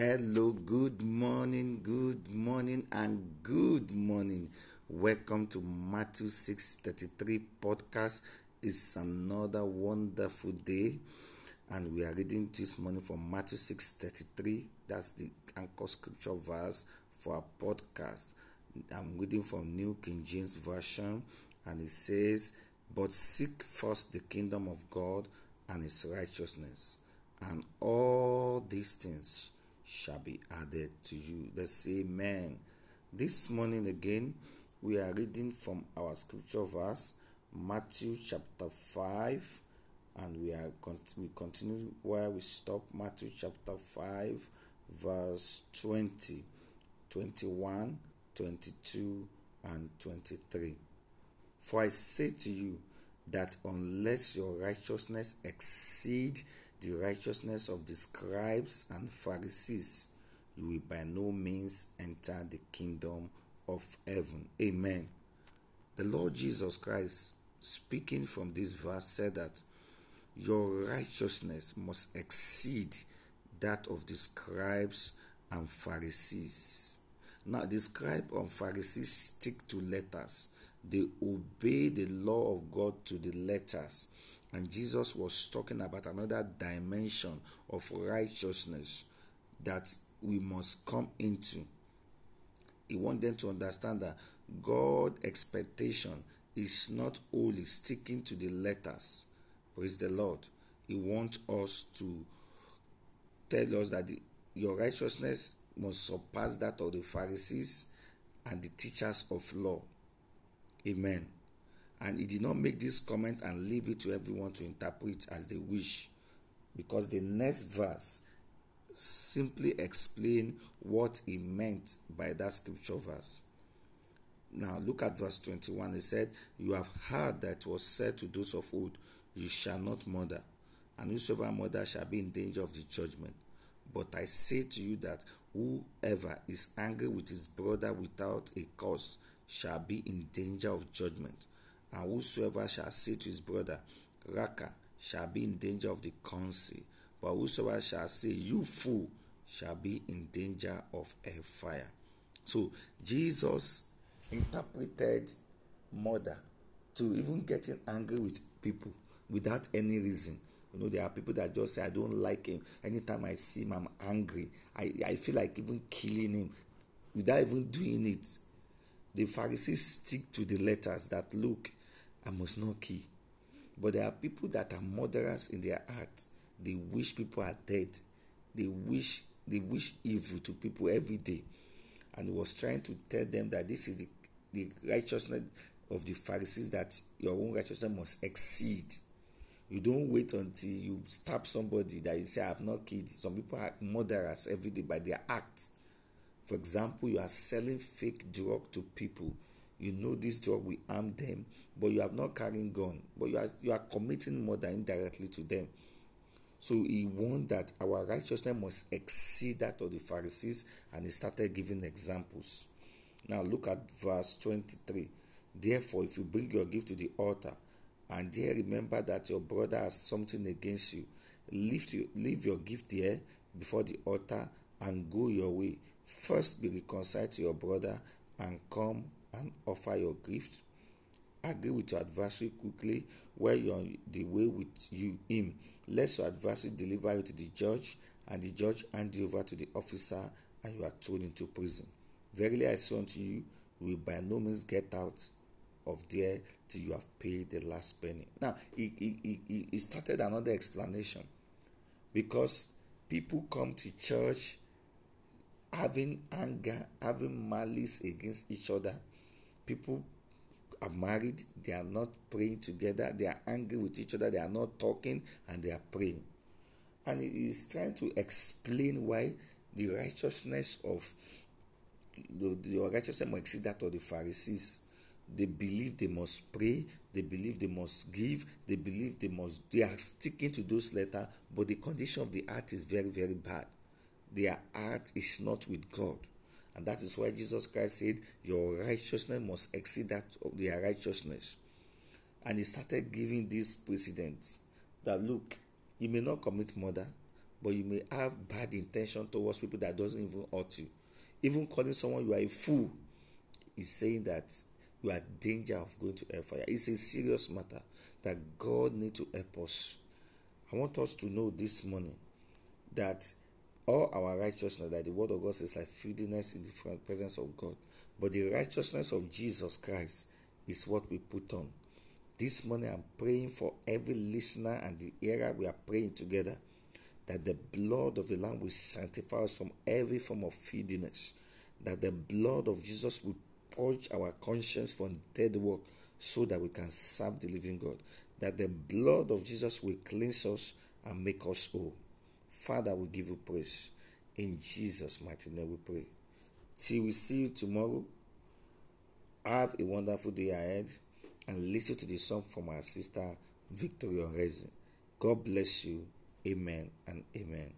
Hello, good morning, good morning, and good morning. Welcome to Matthew 6:33 podcast. It's another wonderful day, and we are reading this morning from Matthew 6:33. That's the anchor scripture verse for our podcast. I'm reading from New King James Version, and it says, But seek first the kingdom of God and his righteousness, and all these things shall be added to you. Let's say amen. This morning again, we are reading from our scripture verse, Matthew chapter 5, and we are we continue where we stop, Matthew chapter 5, verse 20, 21, 22, and 23. For I say to you that unless your righteousness exceed the righteousness of the scribes and Pharisees, you will by no means enter the kingdom of heaven. Amen. The Lord Jesus Christ, speaking from this verse, said that your righteousness must exceed that of the scribes and Pharisees. Now, the scribes and Pharisees stick to letters, they obey the law of God to the letters and Jesus was talking about another dimension of righteousness that we must come into. He wanted them to understand that God expectation is not only sticking to the letters. Praise the Lord. He wants us to tell us that the, your righteousness must surpass that of the Pharisees and the teachers of law. Amen. And he did not make this comment and leave it to everyone to interpret as they wish. Because the next verse simply explain what he meant by that scripture verse. Now look at verse 21. He said, You have heard that was said to those of old, You shall not murder, and whosoever murder shall be in danger of the judgment. But I say to you that whoever is angry with his brother without a cause shall be in danger of judgment. And whosoever shall say to his brother, Raca, shall be in danger of the council. But whosoever shall say, You fool, shall be in danger of a fire. So Jesus interpreted murder to even getting angry with people without any reason. You know, there are people that just say, I don't like him. Anytime I see him, I'm angry. I, I feel like even killing him without even doing it. The Pharisees stick to the letters that look, I must not kill. But there are people that are murderers in their heart. They wish people are dead. They wish they wish evil to people every day. And was trying to tell them that this is the, the righteousness of the Pharisees that your own righteousness must exceed. You don't wait until you stab somebody that you say, I have not killed. Some people are murderers every day by their acts. For example, you are selling fake drug to people you know this drug will harm them, but you have not carrying gun, but you are you are committing murder indirectly to them. So he warned that our righteousness must exceed that of the Pharisees, and he started giving examples. Now look at verse 23. Therefore, if you bring your gift to the altar, and there remember that your brother has something against you, leave, you, leave your gift there before the altar and go your way. First be reconciled to your brother and come and offer your gift. Agree with your adversary quickly while you're on the way with you him, Let your adversary deliver you to the judge, and the judge hand you over to the officer, and you are thrown into prison. Verily I say unto you, you will by no means get out of there till you have paid the last penny. Now he, he, he, he started another explanation because people come to church having anger, having malice against each other people are married, they are not praying together, they are angry with each other, they are not talking, and they are praying. And he is trying to explain why the righteousness of the, the righteousness must exceed that of the Pharisees. They believe they must pray, they believe they must give, they believe they must they are sticking to those letters, but the condition of the heart is very, very bad. Their heart is not with God. And that is why Jesus Christ said, Your righteousness must exceed that of their righteousness. And he started giving these precedents that look, you may not commit murder, but you may have bad intention towards people that doesn't even hurt you. Even calling someone you are a fool is saying that you are danger of going to hellfire. It's a serious matter that God need to help us. I want us to know this morning that all our righteousness, that the word of God says like filthiness in the presence of God. But the righteousness of Jesus Christ is what we put on. This morning I'm praying for every listener and the era we are praying together that the blood of the Lamb will sanctify us from every form of filthiness, that the blood of Jesus will purge our conscience from dead work so that we can serve the living God, that the blood of Jesus will cleanse us and make us whole. Father, we give you praise. In Jesus' mighty name we pray. Till we see you tomorrow, have a wonderful day ahead and listen to the song from our sister Victoria Reze. God bless you. Amen and amen.